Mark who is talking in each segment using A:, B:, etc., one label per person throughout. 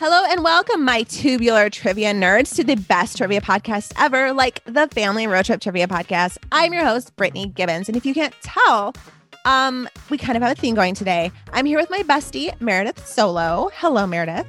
A: Hello and welcome, my tubular trivia nerds, to the best trivia podcast ever, like the Family Road Trip Trivia Podcast. I'm your host, Brittany Gibbons. And if you can't tell, um, we kind of have a theme going today. I'm here with my bestie, Meredith Solo. Hello, Meredith.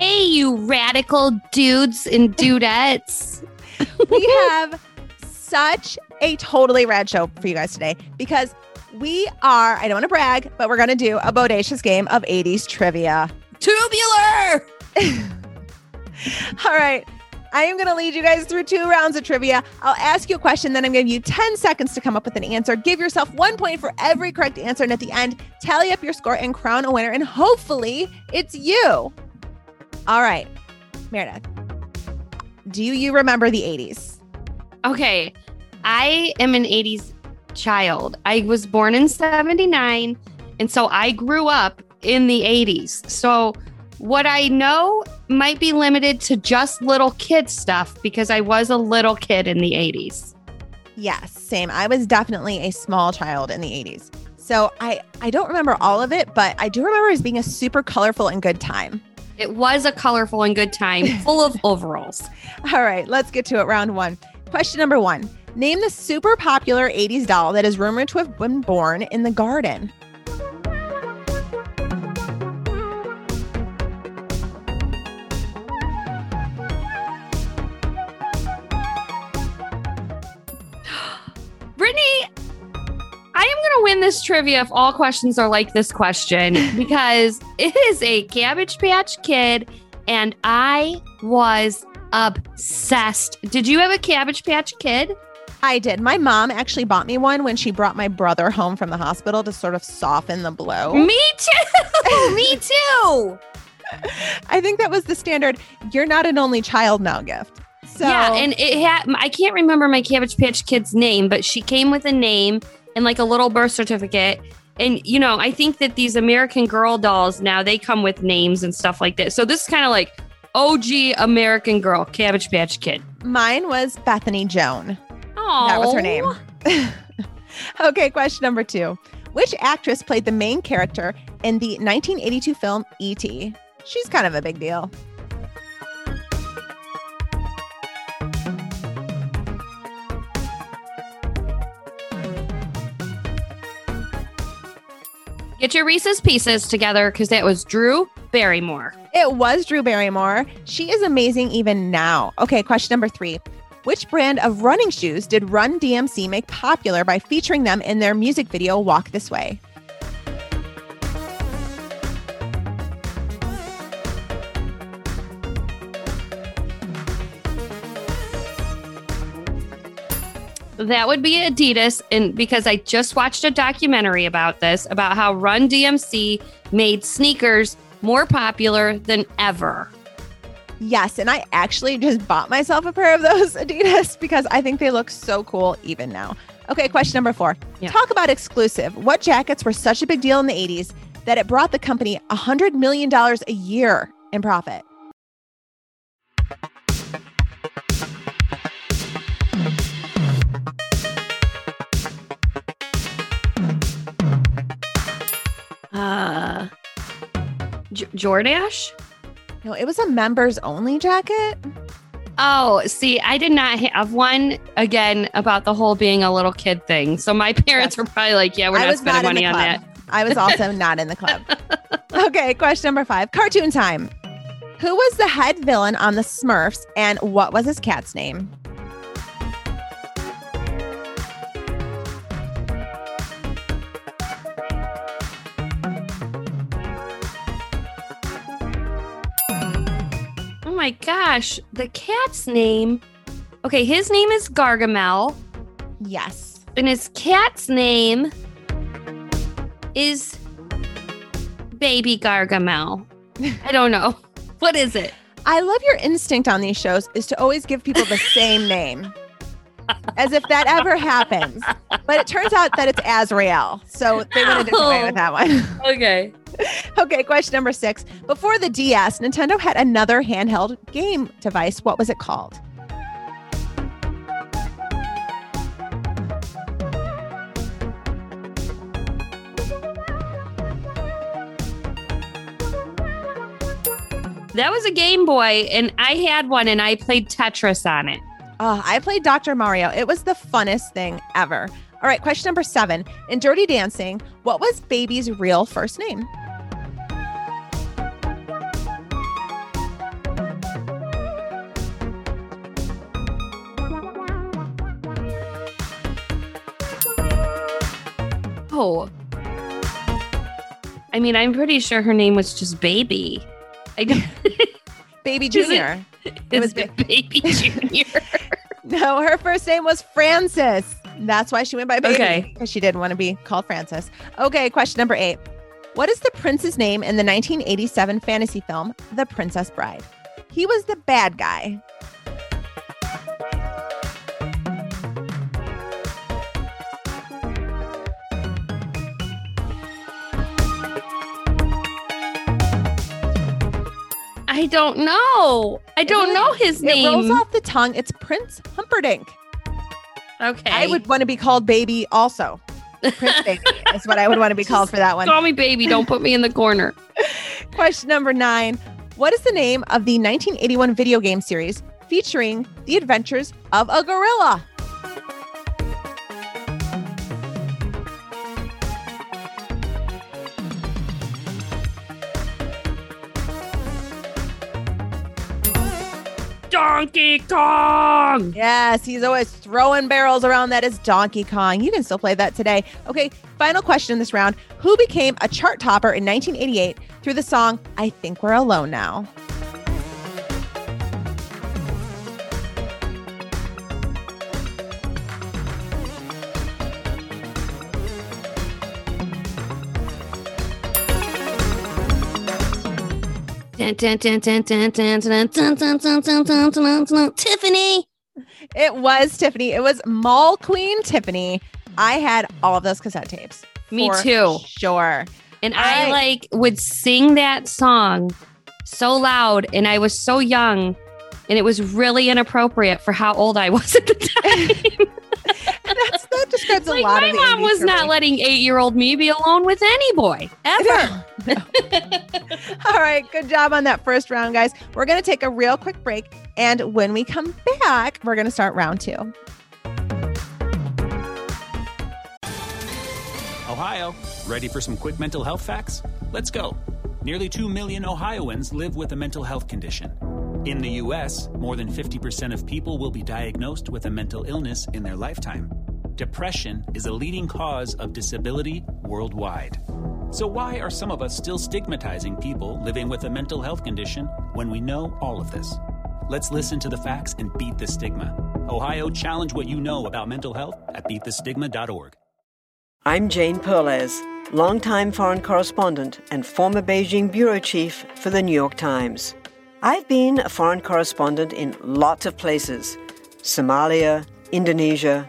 B: Hey, you radical dudes and dudettes.
A: we have such a totally rad show for you guys today because we are, I don't want to brag, but we're going to do a bodacious game of 80s trivia.
B: Tubular!
A: All right. I am going to lead you guys through two rounds of trivia. I'll ask you a question, then I'm going to give you 10 seconds to come up with an answer. Give yourself one point for every correct answer. And at the end, tally up your score and crown a winner. And hopefully, it's you. All right. Meredith, do you remember the 80s?
B: Okay. I am an 80s child. I was born in 79. And so I grew up in the 80s. So what I know might be limited to just little kid stuff because I was a little kid in the 80s.
A: Yes, same. I was definitely a small child in the 80s. So I I don't remember all of it, but I do remember it as being a super colorful and good time.
B: It was a colorful and good time, full of overalls.
A: All right, let's get to it. Round one. Question number one Name the super popular 80s doll that is rumored to have been born in the garden.
B: Am going to win this trivia if all questions are like this question because it is a Cabbage Patch Kid and I was obsessed. Did you have a Cabbage Patch Kid?
A: I did. My mom actually bought me one when she brought my brother home from the hospital to sort of soften the blow.
B: Me too. Me too.
A: I think that was the standard. You're not an only child now gift. So
B: yeah, and it had I can't remember my Cabbage Patch Kid's name, but she came with a name and like a little birth certificate. And you know, I think that these American Girl dolls now they come with names and stuff like that. So this is kind of like OG American Girl Cabbage Patch Kid.
A: Mine was Bethany Joan.
B: Oh,
A: That was her name. okay, question number two. Which actress played the main character in the 1982 film E.T.? She's kind of a big deal.
B: Get your Reese's Pieces together because that was Drew Barrymore.
A: It was Drew Barrymore. She is amazing even now. Okay, question number three. Which brand of running shoes did Run DMC make popular by featuring them in their music video Walk This Way?
B: That would be Adidas, and because I just watched a documentary about this, about how Run DMC made sneakers more popular than ever.
A: Yes, and I actually just bought myself a pair of those Adidas because I think they look so cool even now. Okay, question number four.
B: Yeah.
A: Talk about exclusive. What jackets were such a big deal in the 80s that it brought the company $100 million a year in profit?
B: Uh, J- Jordache?
A: No, it was a members only jacket.
B: Oh, see, I did not have one again about the whole being a little kid thing. So my parents
A: Yes.
B: were probably like, yeah, we're not spending
A: not
B: money on
A: club.
B: that.
A: I was also not in the club. Okay, question number five cartoon time. Who was the head villain on the Smurfs and what was his cat's name?
B: My gosh, the cat's name. Okay, his name is Gargamel,
A: Yes.
B: and his cat's name is Baby Gargamel. I don't know. What is it?
A: I love your instinct on these shows is to always give people the same name. As if that ever happens. But it turns out that it's Azrael. So they went a different way with that one.
B: Okay.
A: okay, question number six. Before the DS, Nintendo had another handheld game device. What was it called?
B: That was a Game Boy, and I had one, and I played Tetris on it.
A: Oh, I played Dr. Mario. It was the funnest thing ever. All right, question number seven. In Dirty Dancing, what was Baby's real first name?
B: Oh. I mean, I'm pretty sure her name was just Baby.
A: Baby
B: it-
A: Junior.
B: It
A: was
B: Baby Junior.
A: No, her first name was Frances. That's why she went by Baby.
B: Okay.
A: Because she didn't want to be called Frances. Okay, question number eight. What is the prince's name in the 1987 fantasy film, The Princess Bride? He was the bad guy.
B: I don't know. I don't know his name.
A: It rolls off the tongue. It's Prince Humperdinck.
B: Okay.
A: I would want to be called Baby also. Prince Baby is what I would want to be called for that one.
B: call me baby. Don't put me in the corner.
A: Question number nine. What is the name of the 1981 video game series featuring the adventures of a gorilla?
B: Donkey Kong.
A: Yes, he's always throwing barrels around. That is Donkey Kong. You can still play that today. Okay, final question in this round. Who became a chart topper in 1988 through the song I Think We're Alone Now?
B: Tiffany.
A: It was Tiffany. It was Mall Queen Tiffany. I had all of those cassette tapes.
B: Me too.
A: Sure.
B: And
A: All
B: I like would sing that song so loud, and I was so young, and it was really inappropriate for how old I was at the time. like
A: lot
B: my
A: of the
B: mom
A: 80s
B: was not
A: me.
B: letting eight-year-old me be alone with any boy ever.
A: All right, good job on that first round, guys. We're going to take a real quick break. And when we come back, we're going to start round two.
C: Ohio, ready for some quick mental health facts? Let's go. Nearly 2 million Ohioans live with a mental health condition. In the U.S., more than 50% of people will be diagnosed with a mental illness in their lifetime. Depression is a leading cause of disability worldwide. So, why are some of us still stigmatizing people living with a mental health condition when we know all of this? Let's listen to the facts and beat the stigma. Ohio, challenge what you know about mental health at beatthestigma.org.
D: I'm Jane Perlez, longtime foreign correspondent and former Beijing bureau chief for the New York Times. I've been a foreign correspondent in lots of places Somalia, Indonesia,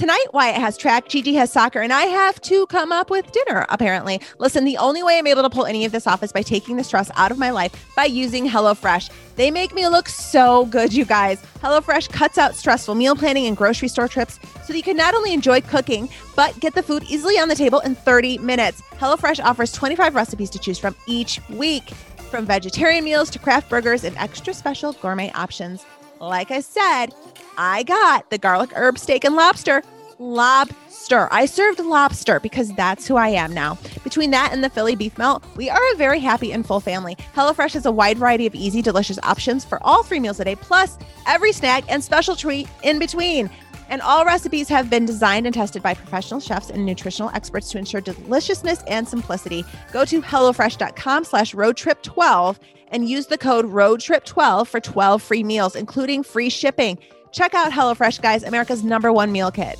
A: Tonight, Wyatt has track, Gigi has soccer, and I have to come up with dinner, apparently. Listen, the only way I'm able to pull any of this off is by taking the stress out of my life by using HelloFresh. They make me look so good, you guys. HelloFresh cuts out stressful meal planning and grocery store trips so that you can not only enjoy cooking, but get the food easily on the table in 30 minutes. HelloFresh offers 25 recipes to choose from each week, from vegetarian meals to craft burgers and extra special gourmet options. Like I said, I got the garlic herb steak and lobster. Lobster. I served lobster because that's who I am now. Between that and the Philly beef melt, we are a very happy and full family. HelloFresh has a wide variety of easy, delicious options for all three meals a day, plus every snack and special treat in between. And all recipes have been designed and tested by professional chefs and nutritional experts to ensure deliciousness and simplicity. Go to HelloFresh.com slash roadtrip12 and use the code roadtrip12 for 12 free meals, including free shipping. Check out HelloFresh, guys, America's number one meal kit.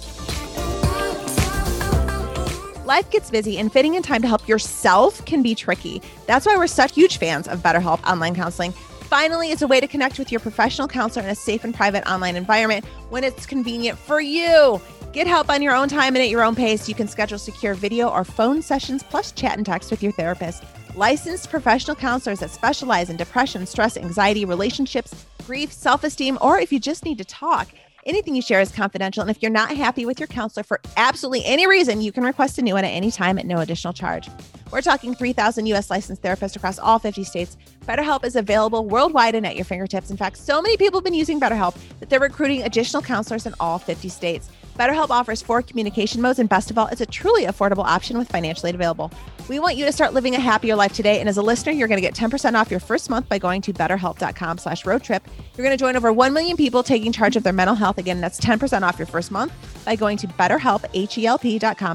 A: Life gets busy and fitting in time to help yourself can be tricky. That's why we're such huge fans of BetterHelp Online Counseling. Finally, it's a way to connect with your professional counselor in a safe and private online environment when it's convenient for you. Get help on your own time and at your own pace. You can schedule secure video or phone sessions plus chat and text with your therapist. Licensed professional counselors that specialize in depression, stress, anxiety, relationships, grief, self esteem, or if you just need to talk. Anything you share is confidential. And if you're not happy with your counselor for absolutely any reason, you can request a new one at any time at no additional charge. We're talking 3,000 US licensed therapists across all 50 states. BetterHelp is available worldwide and at your fingertips. In fact, so many people have been using BetterHelp that they're recruiting additional counselors in all 50 states. BetterHelp offers four communication modes, and best of all, it's a truly affordable option with financial aid available. We want you to start living a happier life today. And as a listener, you're going to get 10% off your first month by going to betterhelp.com slash road trip. You're going to join over 1 million people taking charge of their mental health. Again, that's 10% off your first month by going to betterhelp,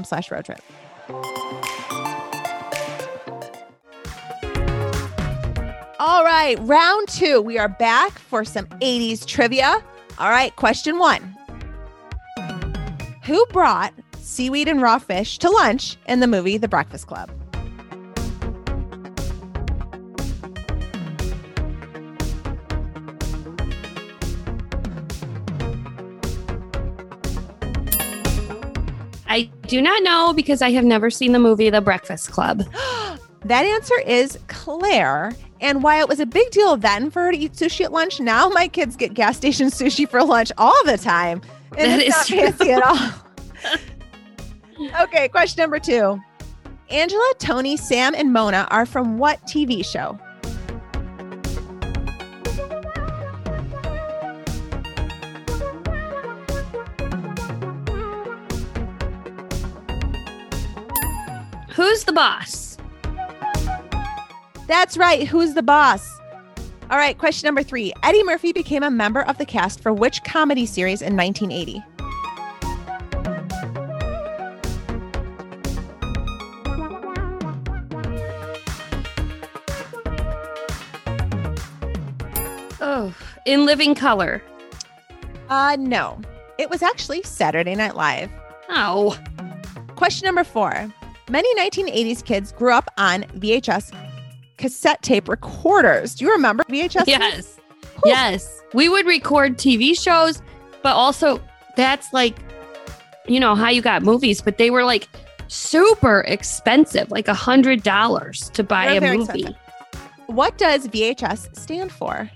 A: slash road trip. All right, round two. We are back for some 80s trivia. All right, question one. Who brought seaweed and raw fish to lunch in the movie The Breakfast Club?
B: I do not know because I have never seen the movie The Breakfast Club.
A: That answer is Claire. And why it was a big deal then for her to eat sushi at lunch, now my kids get gas station sushi for lunch all the time. And
B: That
A: it's
B: is
A: not fancy at all. okay, question number two. Angela, Tony, Sam, and Mona are from what TV show?
B: Who's the boss?
A: That's right. Who's the boss? All right, question number three. Eddie Murphy became a member of the cast for which comedy series in 1980?
B: Oh, in living color.
A: Uh, no. It was actually Saturday Night Live.
B: Oh,
A: Question number four. Many 1980s kids grew up on VHS cassette tape recorders. Do you remember VHS?
B: yes. Yes. We would record TV shows, but also that's like, you know, how you got movies, but they were like super expensive, like a hundred dollars to buy
A: They're
B: a movie.
A: expensive. What does VHS stand for?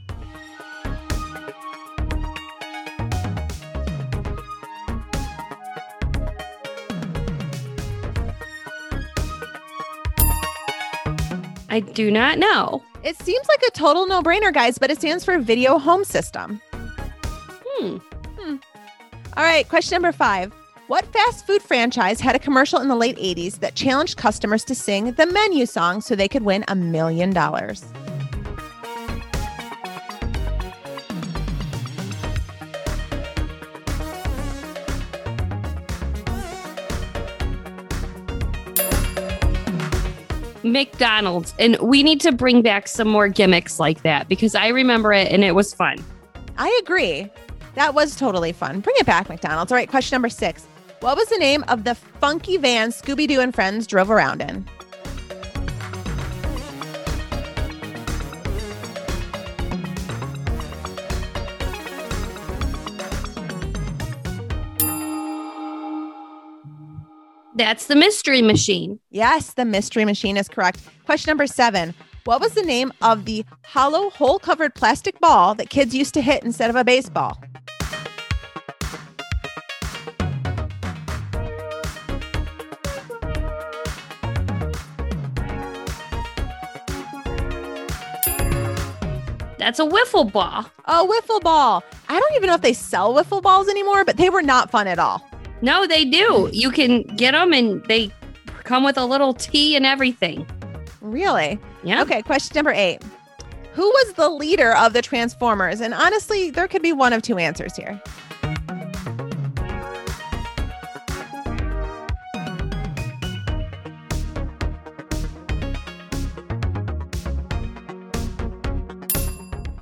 B: I do not know.
A: It seems like a total no brainer, guys, but it stands for Video Home System.
B: Hmm.
A: All right, question number five. What fast food franchise had a commercial in the late 80s that challenged customers to sing the menu song so they could win a million dollars?
B: McDonald's. And we need to bring back some more gimmicks like that because I remember it and it was fun.
A: I agree. That was totally fun. Bring it back, McDonald's. All right, question number six. What was the name of the funky van Scooby Doo and friends drove around in?
B: That's the mystery machine.
A: Yes, the mystery machine is correct. Question number seven. What was the name of the hollow, hole covered plastic ball that kids used to hit instead of a baseball?
B: That's a wiffle ball.
A: A wiffle ball. I don't even know if they sell wiffle balls anymore, but they were not fun at all.
B: No, they do. Hmm. You can get them and they come with a little tee and everything.
A: Really?
B: Yeah.
A: Okay, question number eight. Who was the leader of the Transformers? And honestly, there could be one of two answers here.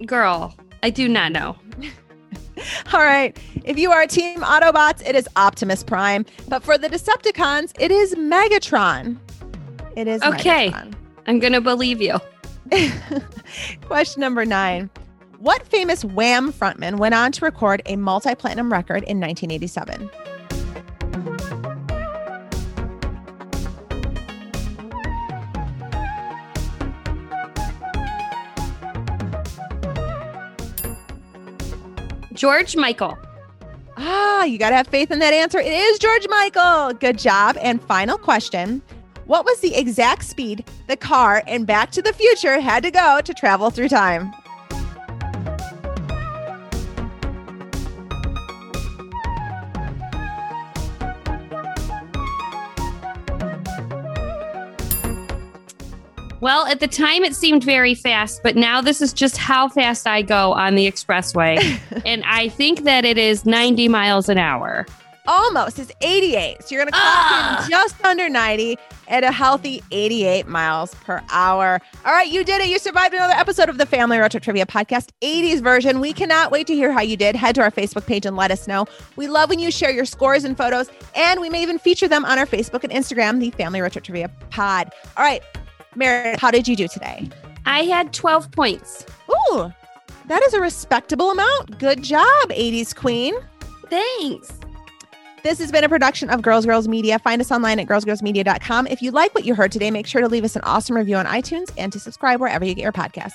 B: Girl, I do not know.
A: All right. If you are a Team Autobots, it is Optimus Prime. But for the Decepticons, it is Megatron. It is
B: Okay.
A: Megatron.
B: I'm going to believe you.
A: Question number nine. What famous Wham frontman went on to record a multi platinum record in 1987?
B: George Michael.
A: Ah, you got to have faith in that answer. It is George Michael. Good job. And final question What was the exact speed the car in Back to the Future had to go to travel through time?
B: Well, at the time it seemed very fast, but now this is just how fast I go on the expressway. and I think that it is 90 miles an hour.
A: Almost. It's 88. So you're going to clock
B: Ah.
A: in just under 90 at a healthy 88 miles per hour. All right, you did it. You survived another episode of the Family Road Trip Trivia Podcast 80s version. We cannot wait to hear how you did. Head to our Facebook page and let us know. We love when you share your scores and photos, and we may even feature them on our Facebook and Instagram, the Family Road Trip Trivia Pod. All right, Meredith, how did you do today?
B: I had 12 points.
A: Ooh, that is a respectable amount. Good job, 80s Queen.
B: Thanks.
A: This has been a production of Girls Girls Media. Find us online at girlsgirlsmedia.com. If you like what you heard today, make sure to leave us an awesome review on iTunes and to subscribe wherever you get your podcasts.